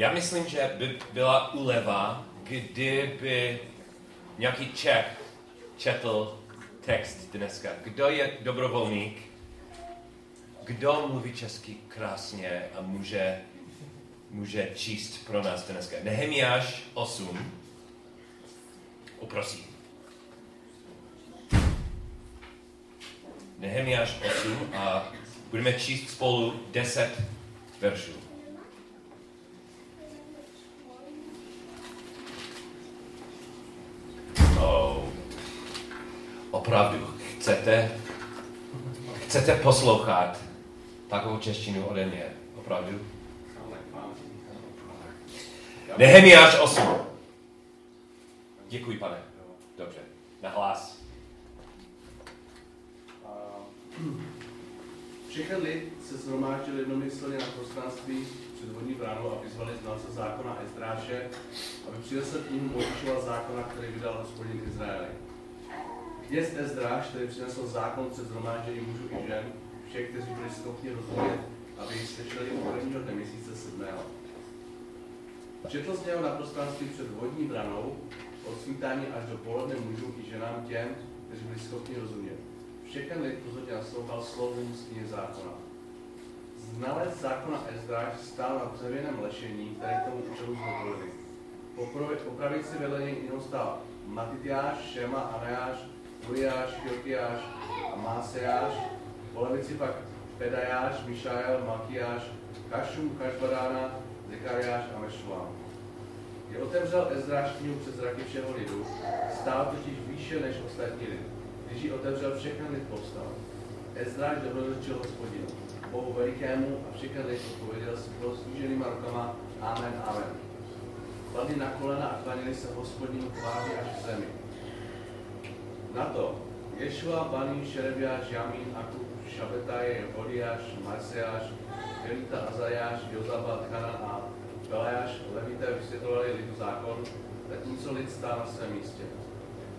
Já myslím, že by byla uleva, kdyby nějaký Čech četl text dneska. Kdo je dobrovolník? Kdo mluví česky krásně a může, může číst pro nás dneska? Nehemiáš 8. Uprosím. Nehemiáš 8 a budeme číst spolu 10 veršů. Opravdu, chcete, chcete poslouchat takovou češtinu ode mě? Opravdu? Nehemiáš 8. Děkuji, pane. Dobře. Na hlas. Všechny lid se zhromáždili jednomyslně na prostranství před vodní bránou a vyzvali znalce zákona Ezdráše, aby přinesl knihu Mojžíšova zákona, který vydal hospodin Izraeli. Kněz Ezdráš, který přinesl zákon před zhromážděním mužů i žen, všech, kteří byli schopni rozumět, aby ji slyšeli u prvního dne měsíce sedmého. Četl z něho na prostranství před vodní branou od svítání až do poledne mužům i ženám těm, kteří byli schopni rozumět. Všechen lid pozorně naslouchal slovům z zákona. Znalec zákona Ezdráš stál na dřevěném lešení, které k tomu účelu zhotovili. Po pravici vedle něj jinou stál Matitiáš, Šema, Aneáš, Uriáš, Hilkiáš a Máseáš, po levici pak Pedajáš, Mišael, Makiáš, Kašum, Kašbadána, Zekariáš a Mešulám. Je otevřel Ezdráš knihu přes zraky všeho lidu, stál totiž výše než ostatní lid. Když ji otevřel, všechny lid povstal. Ezdráš dobrodočil hospodinu, Bohu velikému a lid odpověděl s prostíženýma rukama Amen, Amen. Padli na kolena a klanili se hospodinu tváři až v zemi. Na to Ješua, Baní, Šerebiáš, Jamín, Akub, Šabetaje, Hodiáš, Marseáš, Velita, Azajáš, Jozabad, Hanan a Belajáš, Levité vysvětlovali lidu zákon, zatímco lid stál na svém místě.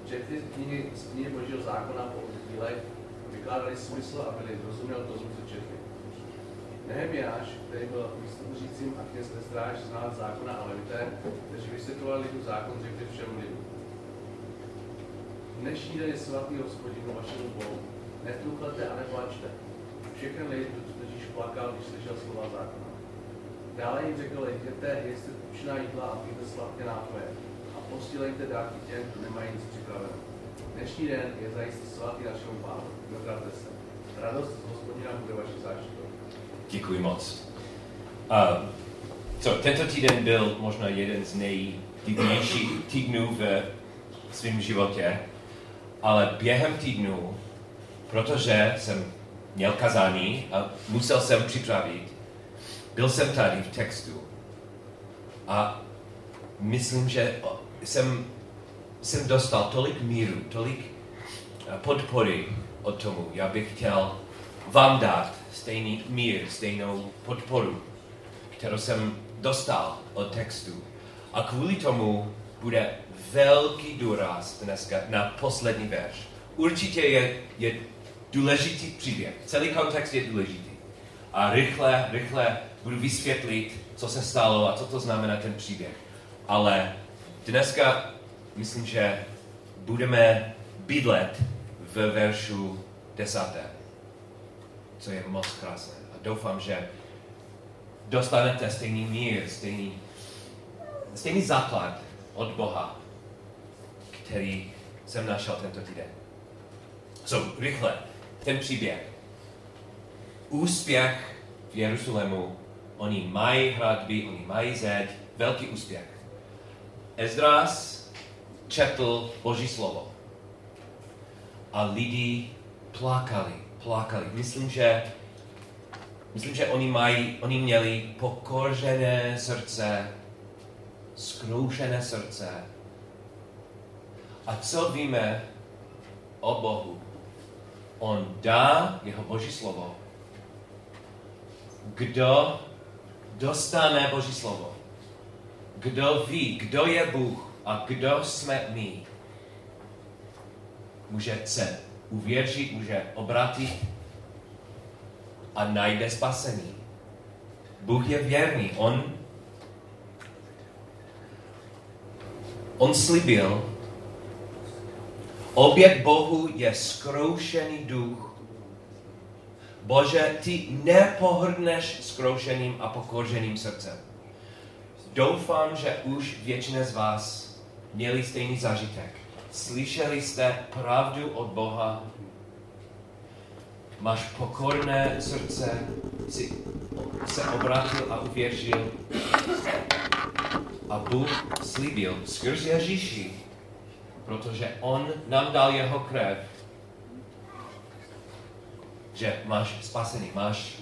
Četli z knihy, z knihy Božího zákona po oddílech, vykládali smysl a byli rozuměl tomu, co četli. Nehemiáš, který byl místodržícím a kněz Estráž, znal zákona a levité, kteří vysvětlovali lidu zákon, řekli všemu lidu. Dnešní den je svatý hospodinu vašemu Bohu. Netruchlete a neplačte. Všechny lid totiž plakal, když slyšel slova zákona. Dále jim řekl, jděte, jeste tučná jídla a pijte sladké nápoje a posílejte dárky těm, kdo nemají nic připraveno. Dnešní den je zajistě svatý našemu pánu. Dopravte se. Radost z hospodina bude vaší záštitou. Děkuji moc. Uh, so, tento týden byl možná jeden z nejdivnějších týdnů v svém životě, ale během týdnu, protože jsem měl kazání a musel jsem připravit, byl jsem tady v textu a myslím, že jsem, jsem dostal tolik míru, tolik podpory od tomu. Já bych chtěl vám dát stejný mír, stejnou podporu, kterou jsem dostal od textu. A kvůli tomu bude velký důraz dneska na poslední verš. Určitě je, je důležitý příběh. Celý kontext je důležitý. A rychle, rychle budu vysvětlit, co se stalo a co to znamená ten příběh. Ale dneska myslím, že budeme bydlet v veršu desáté, co je moc krásné. A doufám, že dostanete stejný mír, stejný, stejný základ od Boha, který jsem našel tento týden. So, rychle, ten příběh. Úspěch v Jeruzalému, oni mají hradby, oni mají zeď, velký úspěch. Ezdras četl Boží slovo. A lidi plakali, plakali. Myslím, že Myslím, že oni, mají, oni měli pokoržené srdce, skroušené srdce. A co víme o Bohu? On dá jeho Boží slovo. Kdo dostane Boží slovo? Kdo ví, kdo je Bůh a kdo jsme my? Může se uvěřit, může obratit a najde spasení. Bůh je věrný. On On slibil, oběd Bohu je zkroušený duch. Bože, ty nepohrdneš zkroušeným a pokorženým srdcem. Doufám, že už většina z vás měli stejný zažitek. Slyšeli jste pravdu od Boha máš pokorné srdce, si se obrátil a uvěřil. A Bůh slíbil skrz Ježíši, protože On nám dal jeho krev, že máš spasený, máš,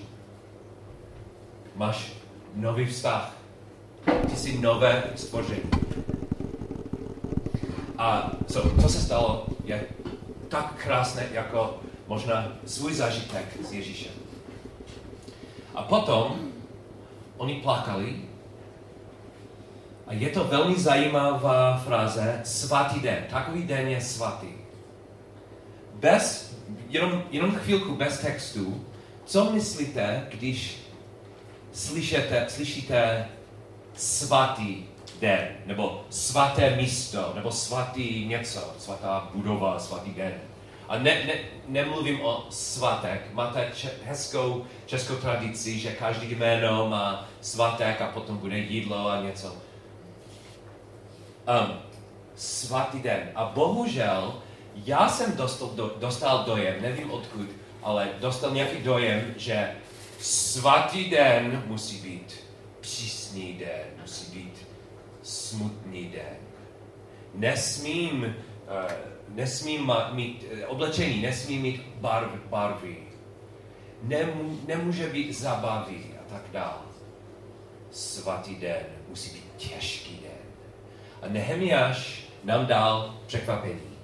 máš nový vztah. Ty jsi nové stvoření. A co, co se stalo, je tak krásné, jako možná svůj zažitek s Ježíšem. A potom oni plakali a je to velmi zajímavá fráze svatý den. Takový den je svatý. Bez, jenom, jenom chvilku bez textu, co myslíte, když slyšíte, slyšíte svatý den, nebo svaté místo, nebo svatý něco, svatá budova, svatý den. A ne, ne, nemluvím o svatek. Máte če, hezkou českou tradici, že každý jméno má svatek a potom bude jídlo a něco. Um, svatý den. A bohužel, já jsem dostal, do, dostal dojem, nevím odkud, ale dostal nějaký dojem, že svatý den musí být přísný den, musí být smutný den. Nesmím uh, nesmí mít eh, oblečení, nesmí mít barv, barvy, Nemů, nemůže být zabavy a tak dále. Svatý den musí být těžký den. A Nehemiáš nám dal překvapení.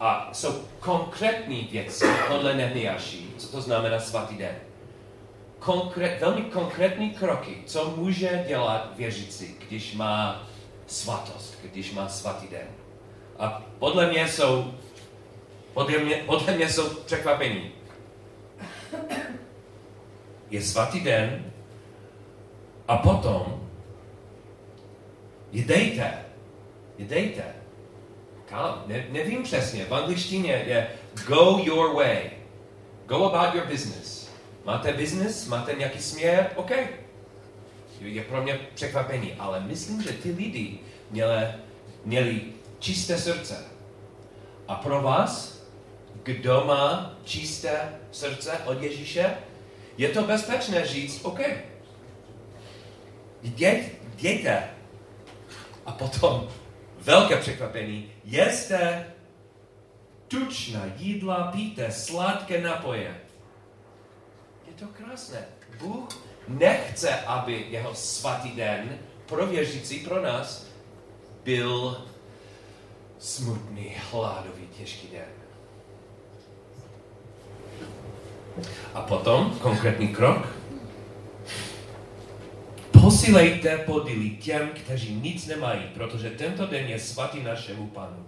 A jsou konkrétní věci podle Nehemiáši, co to znamená svatý den. Konkrét, velmi konkrétní kroky, co může dělat věřící, když má svatost, když má svatý den. A podle mě jsou, podle mě, podle mě jsou překvapení. Je svatý den a potom jdejte, jdejte. Kam? Ne, nevím přesně, v angličtině je go your way. Go about your business. Máte business, máte nějaký směr, OK. Je pro mě překvapení, ale myslím, že ty lidi měli, měli čisté srdce. A pro vás, kdo má čisté srdce od Ježíše, je to bezpečné říct, OK, jděte, jděte. A potom velké překvapení, jeste tučná jídla, píte sladké napoje. To krásné. Bůh nechce, aby jeho svatý den pro věřící, pro nás, byl smutný, hládový, těžký den. A potom konkrétní krok. Posílejte podíly těm, kteří nic nemají, protože tento den je svatý našemu panu.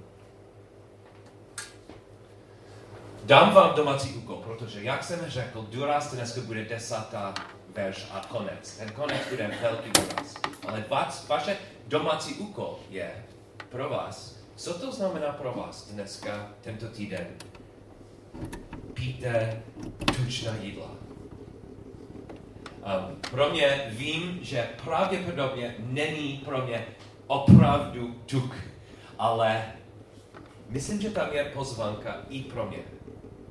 Dám vám domácí úkol, protože, jak jsem řekl, důraz dneska bude desátá verš a konec. Ten konec bude velký důraz. Ale vaše domácí úkol je pro vás co to znamená pro vás dneska, tento týden? Píte tučná jídla. Um, pro mě vím, že pravděpodobně není pro mě opravdu tuk, ale myslím, že tam je pozvanka i pro mě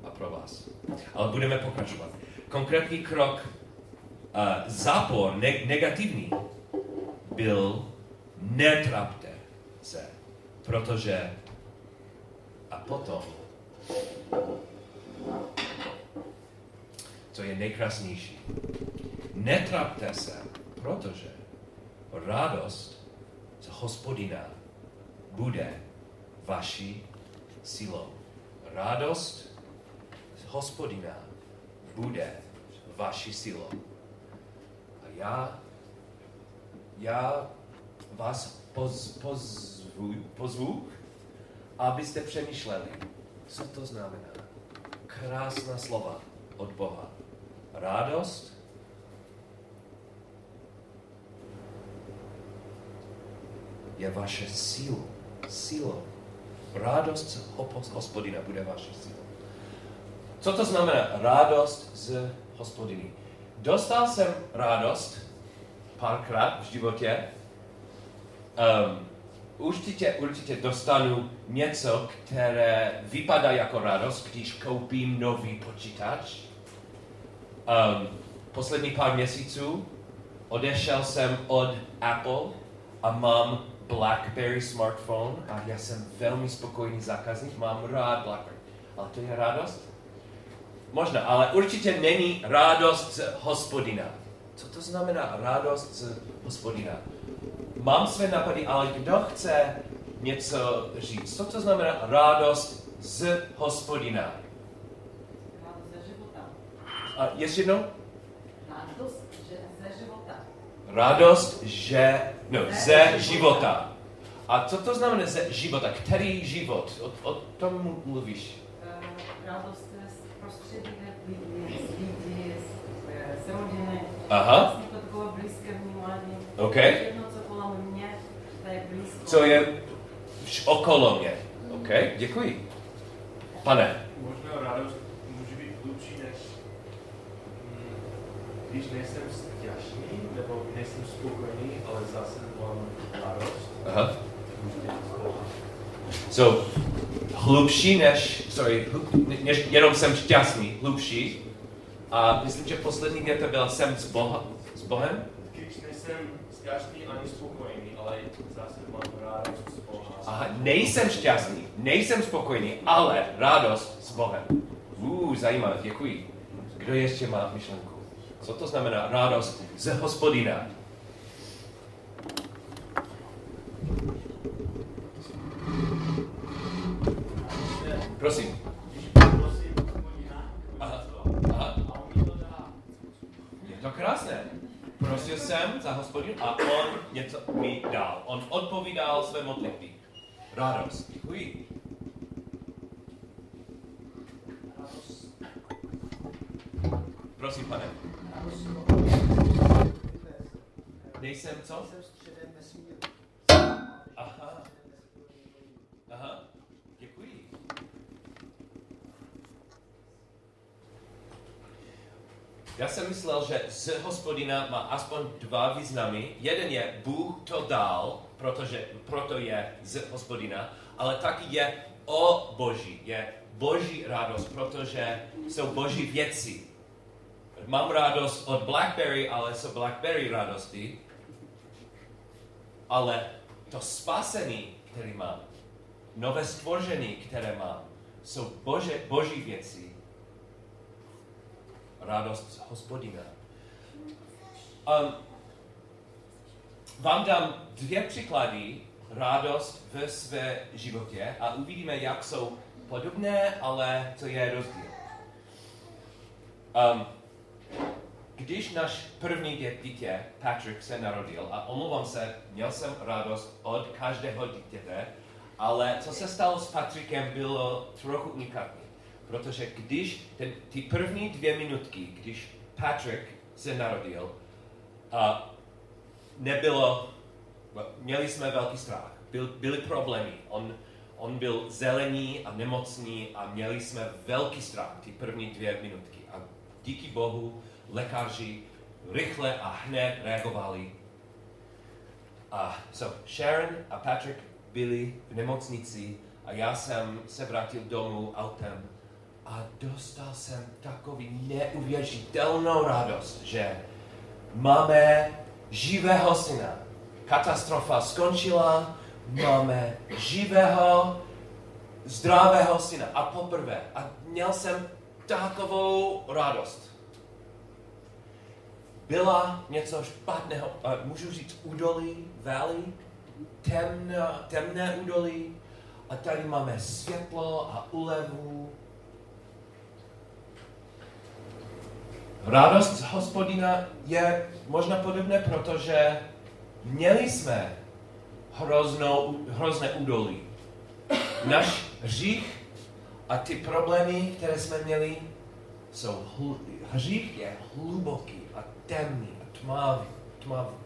a pro vás. Ale budeme pokračovat. Konkrétní krok, uh, zápor, ne- negativní, byl netrapte se protože a potom, co je nejkrásnější, netrapte se, protože radost z hospodina bude vaší silou. Radost hospodina bude vaší silou. A já, já vás poz, poz, pozvu, pozvu, abyste přemýšleli, co to znamená. Krásná slova od Boha. Radost, je vaše sílu. Síla. Radost hospodina bude vaše síla. Co to znamená radost z hospodiny? Dostal jsem radost párkrát v životě. Um, určitě, určitě dostanu něco, které vypadá jako radost, když koupím nový počítač. Um, poslední pár měsíců odešel jsem od Apple a mám BlackBerry smartphone a já jsem velmi spokojený zákazník, mám rád BlackBerry. Ale to je radost? Možná, ale určitě není radost z hospodina. Co to znamená radost z hospodina? Mám své napady, ale kdo chce něco říct? Co to znamená radost z hospodina? Radost ze života. A ještě jednou? Radost že ze života. Radost, že, no, ze života. A co to znamená ze života? Který život? O, o tom mluvíš? Eh, Radost prostředí, lidi, s rodiny. Aha, Vlastně to takové blízké vnímání. OK. Jedno, co kolem mě, to je blízko. Co je okolo mě? OK, děkuji. Pane, Možná radost může být hlubší než mm, když nejsem šťastný nebo nejsem spokojený, ale zase mám radost. aha. So, hlubší než, sorry, než jenom jsem šťastný, hlubší. A myslím, že poslední věta byla jsem s, Boha, s Bohem. Když nejsem šťastný ani spokojený, ale zase mám radost z Boha. Aha, nejsem šťastný, nejsem spokojený, ale radost s Bohem. Uh, zajímavé, děkuji. Kdo ještě má myšlenku? Co to znamená radost z hospodina? Prosím. Když poprosím hospodina Aha, něco aha. a on mi to dá. Je to krásné. Prosil jsem za hospodin a on něco mi dal. On odpovídal své modlitby. Radost. Děkuji. Prosím, pane. Nejsem co? Aha. Aha. Děkuji. Já jsem myslel, že z hospodina má aspoň dva významy. Jeden je Bůh to dal, protože proto je z hospodina, ale taky je o Boží, je Boží radost, protože jsou Boží věci. Mám radost od Blackberry, ale jsou Blackberry radosti, ale to spasení, který mám, nové stvoření, které mám, jsou bože, boží věci. Radost hospodina. Um, vám dám dvě příklady radost ve své životě a uvidíme, jak jsou podobné, ale co je rozdíl. Um, když náš první dítě, Patrick, se narodil, a omlouvám se, měl jsem radost od každého dítěte, ale co se stalo s Patrickem, bylo trochu unikátní. Protože když ten, ty první dvě minutky, když Patrick se narodil, a nebylo, měli jsme velký strach, byl, byly problémy. On, on byl zelený a nemocný a měli jsme velký strach ty první dvě minutky. A díky Bohu lékaři rychle a hned reagovali. A so Sharon a Patrick byli v nemocnici a já jsem se vrátil domů autem a dostal jsem takový neuvěřitelnou radost, že máme živého syna. Katastrofa skončila, máme živého, zdravého syna. A poprvé. A měl jsem takovou radost. Byla něco špatného, a můžu říct údolí, valley, temné, temné údolí, a tady máme světlo a úlevu. Radost z hospodina je možná podobné, protože měli jsme hroznou, hrozné údolí. Náš hřích a ty problémy, které jsme měli, jsou hl- hřích je hluboký a temný a tmavý, tmavý,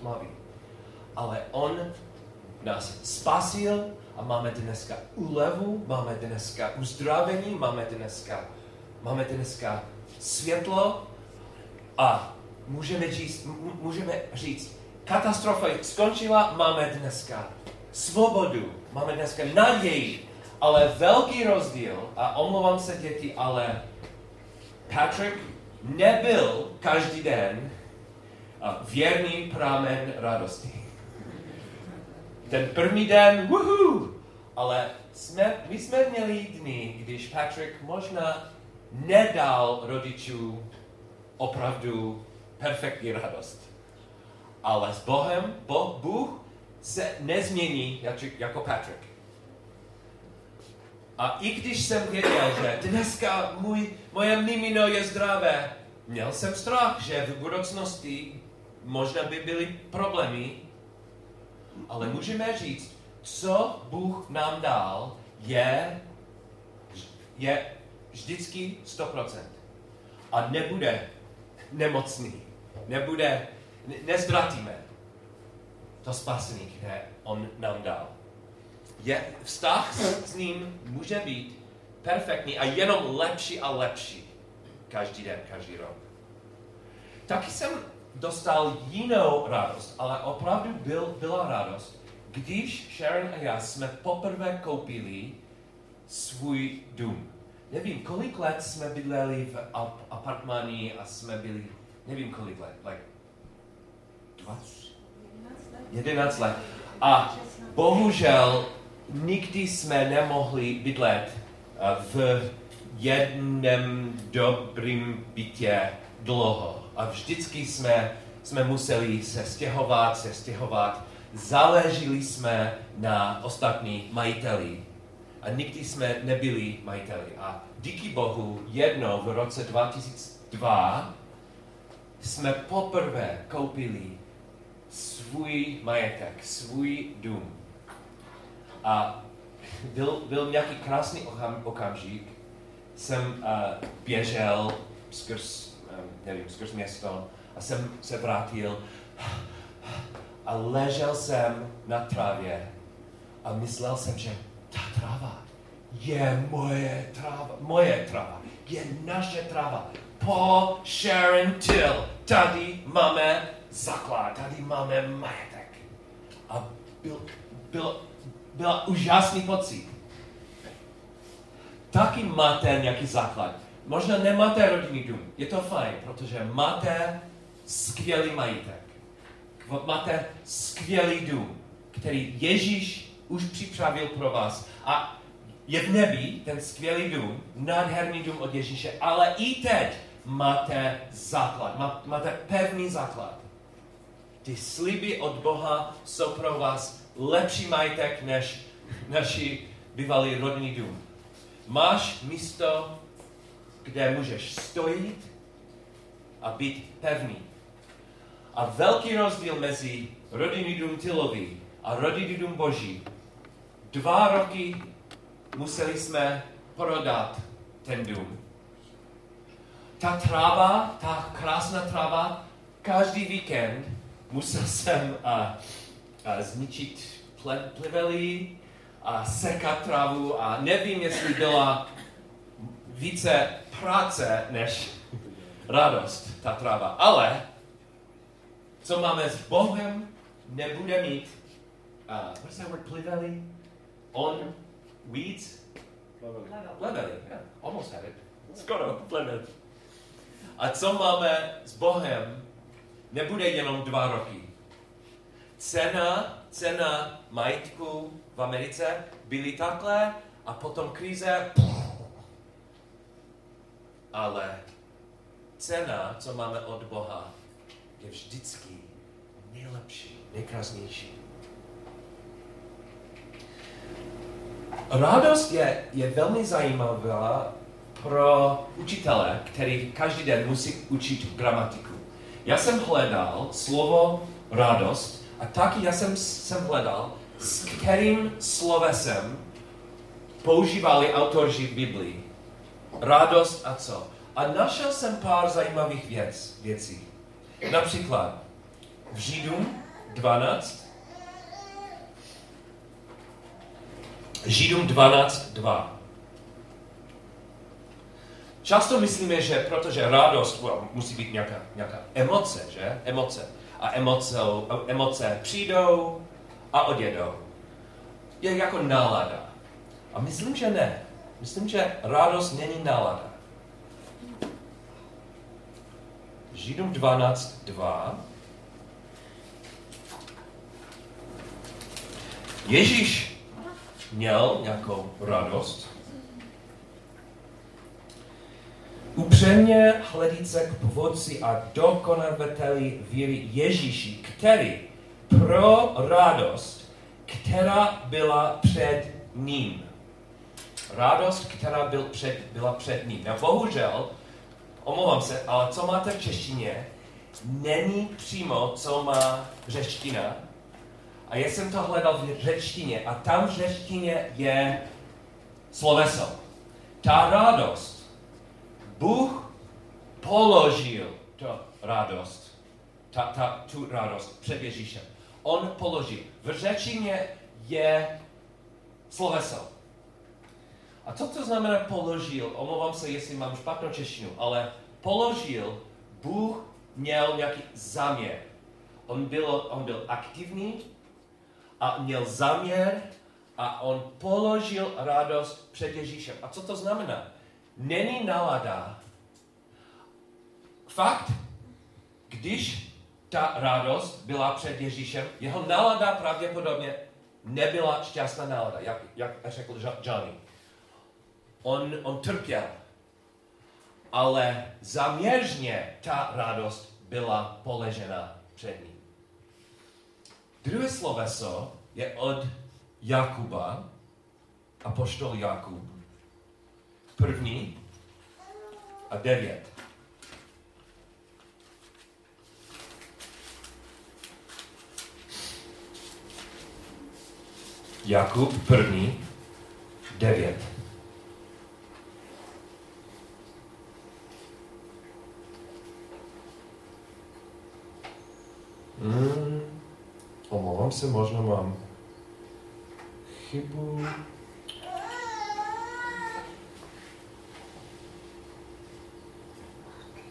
tmavý. Ale on nás spasil a máme dneska úlevu, máme dneska uzdravení, máme dneska, máme dneska světlo a můžeme říct, můžeme říct, katastrofa skončila, máme dneska svobodu, máme dneska naději, ale velký rozdíl, a omlouvám se děti, ale Patrick nebyl každý den věrný pramen radosti. Ten první den, woohoo! Ale jsme, my jsme měli dny, když Patrick možná nedal rodičů opravdu perfektní radost. Ale s Bohem, bo, Bůh se nezmění jako, jako Patrick. A i když jsem věděl, že dneska můj, moje mimino je zdravé, měl jsem strach, že v budoucnosti možná by byly problémy, ale můžeme říct, co Bůh nám dal, je, je vždycky 100%. A nebude nemocný, nebude, ne, nezdratíme to spasení, které On nám dal. Je, vztah s, s ním může být perfektní a jenom lepší a lepší každý den, každý rok. Taky jsem dostal jinou radost, ale opravdu byl, byla radost, když Sharon a já jsme poprvé koupili svůj dům. Nevím, kolik let jsme bydleli v ap- apartmáni a jsme byli, nevím kolik let, like 20, 11 let. A bohužel nikdy jsme nemohli bydlet eh, v jednom dobrým bytě dlouho. A vždycky jsme, jsme museli se stěhovat, se stěhovat. Záleželi jsme na ostatní majiteli. A nikdy jsme nebyli majiteli. A díky Bohu jednou v roce 2002 jsme poprvé koupili svůj majetek, svůj dům. A byl, byl nějaký krásný okam, okamžik, jsem uh, běžel skrz, um, nevím, skrz město a jsem se vrátil a ležel jsem na trávě a myslel jsem, že ta tráva je moje tráva, moje tráva, je naše tráva. Po Sharon Till, tady máme základ, tady máme majetek. A byl, byl, byl úžasný pocit. Taky máte nějaký základ. Možná nemáte rodinný dům, je to fajn, protože máte skvělý majetek. Máte skvělý dům, který Ježíš už připravil pro vás. A je v nebi ten skvělý dům, nádherný dům od Ježíše, ale i teď máte základ, máte pevný základ. Ty sliby od Boha jsou pro vás lepší majetek než naši bývalý rodinný dům. Máš místo, kde můžeš stojit a být pevný. A velký rozdíl mezi rodinný dům Tylovi a rodinný dům Boží. Dva roky museli jsme prodat ten dům. Ta tráva, ta krásná tráva, každý víkend musel jsem uh, uh, zničit ple, plevely a sekat trávu a nevím, jestli byla více práce než radost ta tráva. Ale co máme s Bohem, nebude mít uh, what's that word, plevely? On weeds? Plevely, yeah, almost had it. Skoro, plevely. A co máme s Bohem, nebude jenom dva roky. Cena, cena majetku v Americe byly takhle a potom krize. Ale cena, co máme od Boha, je vždycky nejlepší, nejkrásnější. Radost je, je velmi zajímavá pro učitele, který každý den musí učit gramatiku. Já jsem hledal slovo radost a taky já jsem, jsem hledal, s kterým slovesem používali autoři Biblii. Radost a co. A našel jsem pár zajímavých věc, věcí. Například v Židům 12 Židům 12.2. Často myslíme, že protože radost well, musí být nějaká, nějaká emoce, že? Emoce. A emoce, emoce přijdou a odjedou. Je jako nálada. A myslím, že ne. Myslím, že radost není nálada. Židům 12.2 Ježíš měl nějakou radost. Upřemně hledíce k původci a dokonavateli víry Ježíši, který pro radost, která byla před ním. Radost, která byl před, byla před ním. Já bohužel, omlouvám se, ale co máte v češtině, není přímo, co má řeština, a já jsem to hledal v řečtině a tam v řečtině je sloveso. Ta radost, Bůh položil to radost, ta, ta, tu radost před Ježíšem. On položil. V řečtině je sloveso. A co to znamená položil? Omlouvám se, jestli mám špatnou češtinu, ale položil, Bůh měl nějaký záměr. On byl, on byl aktivní, a měl záměr a on položil radost před Ježíšem. A co to znamená? Není nálada. Fakt, když ta radost byla před Ježíšem, jeho nálada pravděpodobně nebyla šťastná nálada, jak, jak řekl Johnny. On, on trpěl. Ale zaměřně ta radost byla položena před ním. Druhé sloveso je od Jakuba, a poštol Jakub. První a devět. Jakub první, devět. Hmm. Omlouvám se, možná mám chybu.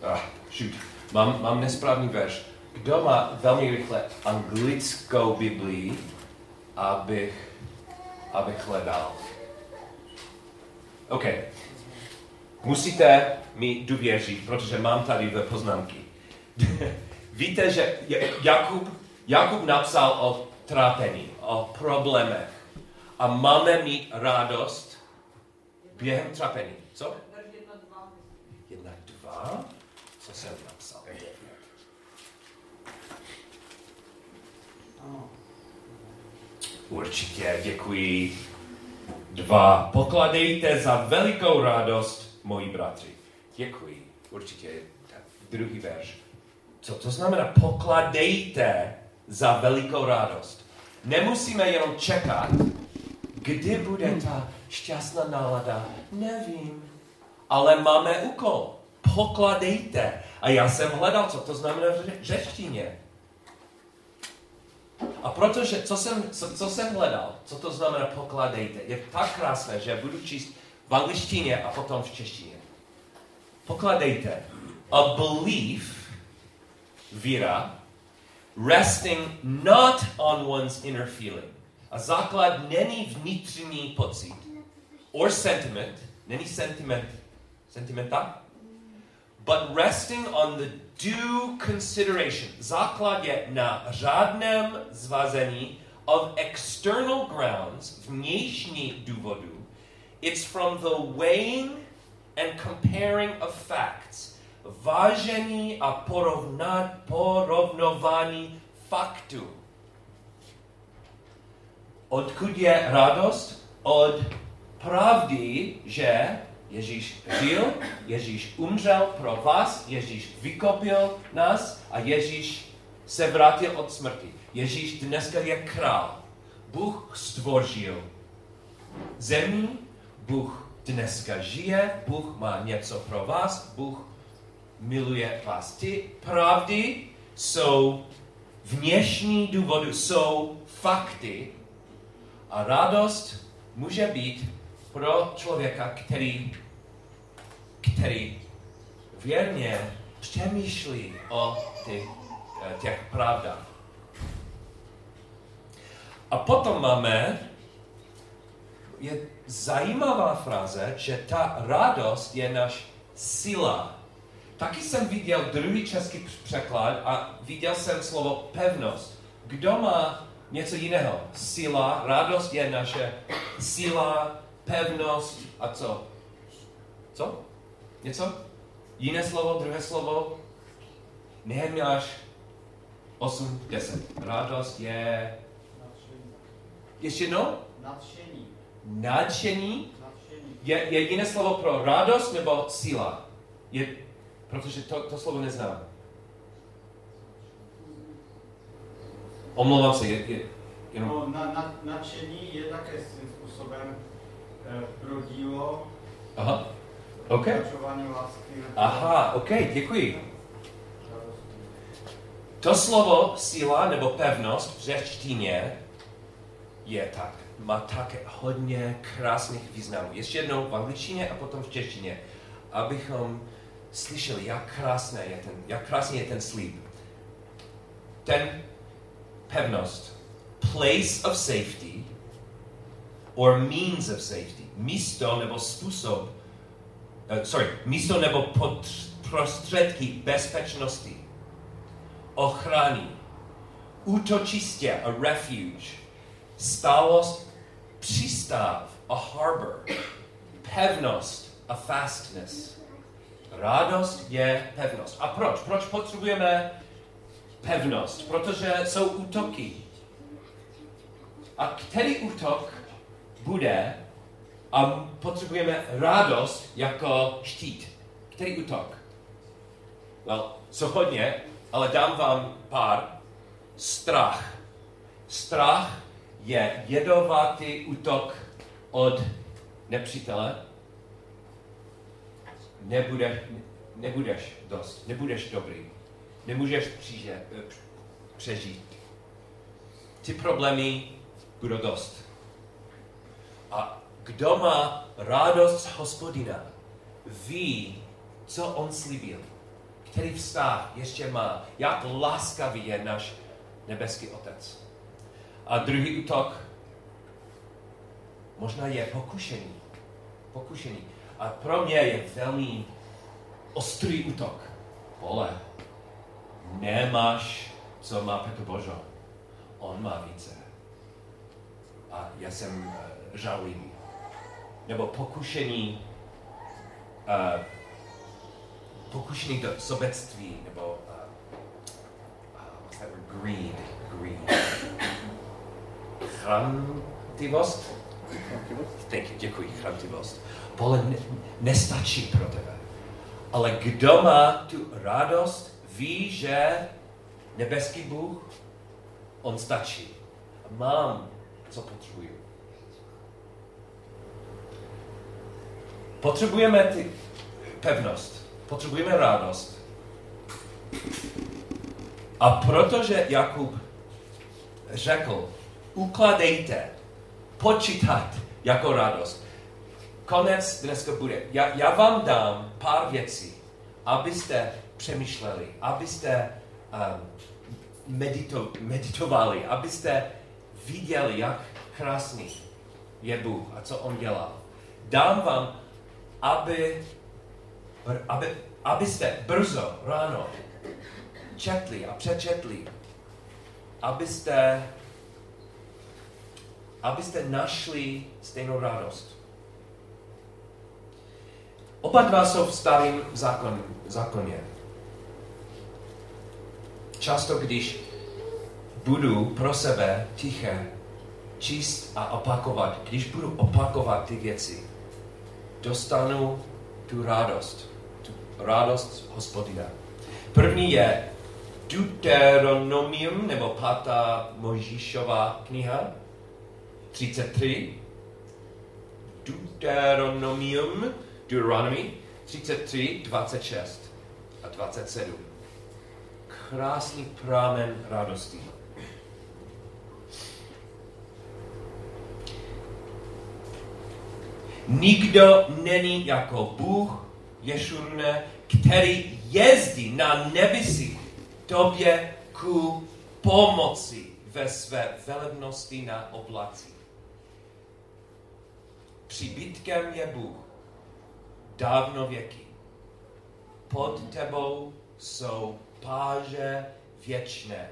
Ah, shoot. Mám, mám nesprávný verš. Kdo má velmi rychle anglickou Biblii, abych, abych hledal? OK. Musíte mi důvěřit, protože mám tady ve poznámky. Víte, že Jakub Jakub napsal o trápení, o problémech. A máme mít radost během trápení. Co? Jedna, dva. Co jsem napsal? Určitě, děkuji. Dva. Pokladejte za velikou radost, moji bratři. Děkuji. Určitě. Druhý verš. Co to znamená? Pokladejte za velikou radost. Nemusíme jenom čekat, kdy bude ta šťastná nálada. Nevím. Ale máme úkol. Pokladejte. A já jsem hledal, co to znamená v řečtině. A protože, co jsem, co, co jsem hledal, co to znamená pokladejte, je tak krásné, že budu číst v angličtině a potom v češtině. Pokladejte. A belief, víra, resting not on one's inner feeling. A základ není vnitřní pocit. Or sentiment. Není sentiment. Sentimenta? But resting on the due consideration. Základ je na řádném zvazení of external grounds, vnější důvodu. It's from the weighing and comparing of facts vážení a porovnat, porovnování faktů. Odkud je radost? Od pravdy, že Ježíš žil, Ježíš umřel pro vás, Ježíš vykopil nás a Ježíš se vrátil od smrti. Ježíš dneska je král. Bůh stvořil zemi, Bůh dneska žije, Bůh má něco pro vás, Bůh miluje vás. Ty pravdy jsou vnější důvody, jsou fakty a radost může být pro člověka, který, který věrně přemýšlí o ty, eh, těch pravdách. A potom máme, je zajímavá fráze, že ta radost je naš síla. Taky jsem viděl druhý český překlad a viděl jsem slovo pevnost. Kdo má něco jiného? Síla, radost je naše síla, pevnost a co? Co? Něco? Jiné slovo, druhé slovo? Nehemiáš 8, 10. Radost je... Ještě jednou? Nadšení. Nadšení. Nadšení. Je, je jiné slovo pro radost nebo síla? Je, protože to, to slovo neznám. Omlouvám se, je, je, jenom... No, na, na, nadšení je také svým způsobem eh, pro dílo, Aha, OK. lásky. Aha, OK, děkuji. To slovo síla nebo pevnost v řečtině je tak, má také hodně krásných významů. Ještě jednou v angličtině a potom v češtině, abychom slyšeli, jak, krásné je ten, jak krásný je ten slíb. Ten pevnost, place of safety or means of safety, místo nebo způsob, uh, sorry, místo nebo prostředky bezpečnosti. Ochrany, útočiště a refuge, stálost, přístav a harbor, pevnost a fastness. Radost je pevnost. A proč? Proč potřebujeme pevnost? Protože jsou útoky. A který útok bude a potřebujeme radost jako štít? Který útok? Well, jsou hodně, ale dám vám pár. Strach. Strach je jedovatý útok od nepřítele. Nebudeš, nebudeš dost, nebudeš dobrý, nemůžeš přijde, přežít. Ty problémy budou dost. A kdo má radost hospodina, ví, co on slíbil který vztah ještě má, jak laskavý je náš nebeský Otec. A druhý útok možná je pokušení. Pokušení. A pro mě je velmi ostrý útok. Pole, nemáš, co má Petr Božo. On má více. A já jsem uh, žalivý. Nebo pokušení uh, pokušený do sobectví, nebo uh, uh, what's that word? Greed. Greed. Chrantivost? Thank you, děkuji, chrantivost. Pole ne, nestačí pro tebe. Ale kdo má tu radost, ví, že nebeský Bůh, on stačí. Mám, co potřebuju. Potřebujeme ty pevnost. Potřebujeme radost. A protože Jakub řekl, ukladejte, počítat jako radost. Konec dneska bude. Já, já vám dám pár věcí, abyste přemýšleli, abyste um, medito, meditovali, abyste viděli, jak krásný je Bůh a co On dělá. Dám vám, aby aby, abyste brzo ráno četli a přečetli, abyste, abyste našli stejnou radost. Oba dva jsou v starém zákon, zákoně. Často, když budu pro sebe tiché číst a opakovat, když budu opakovat ty věci, dostanu tu radost, tu radost hospodina. První je Deuteronomium, nebo pátá Mojžíšová kniha, 33. Deuteronomium, Deuteronomy, 33, 26 a 27. Krásný prámen radosti. Nikdo není jako Bůh, Ješurne, který jezdí na nebesích tobě ku pomoci ve své velebnosti na oblacích. Přibytkem je Bůh, dávno věky. Pod páže věčné.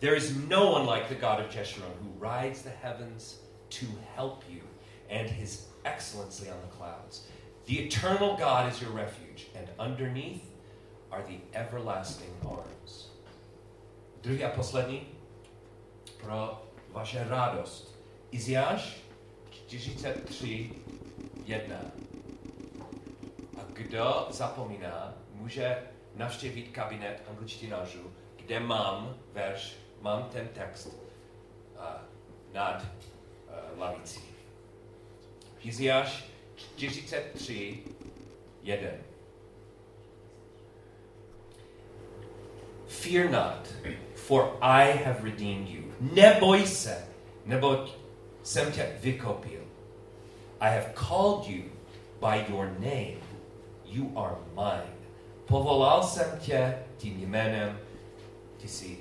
There is no one like the God of Jeshurun who rides the heavens to help you and his excellency on the clouds. The eternal God is your refuge, and underneath are the everlasting arms. Druhý a poslední pro vaše radost. Iziáš 43, 1. Kdo zapomíná, může navštěvit kabinet angličtinářů, kde mám verš, mám ten text uh, nad uh, lavicí. Iziáš 43, 1. Fear not, for I have redeemed you. Neboj se, neboť jsem tě vykopil. I have called you by your name. You are mine. Povolal jsem tě tím jménem, ty jsi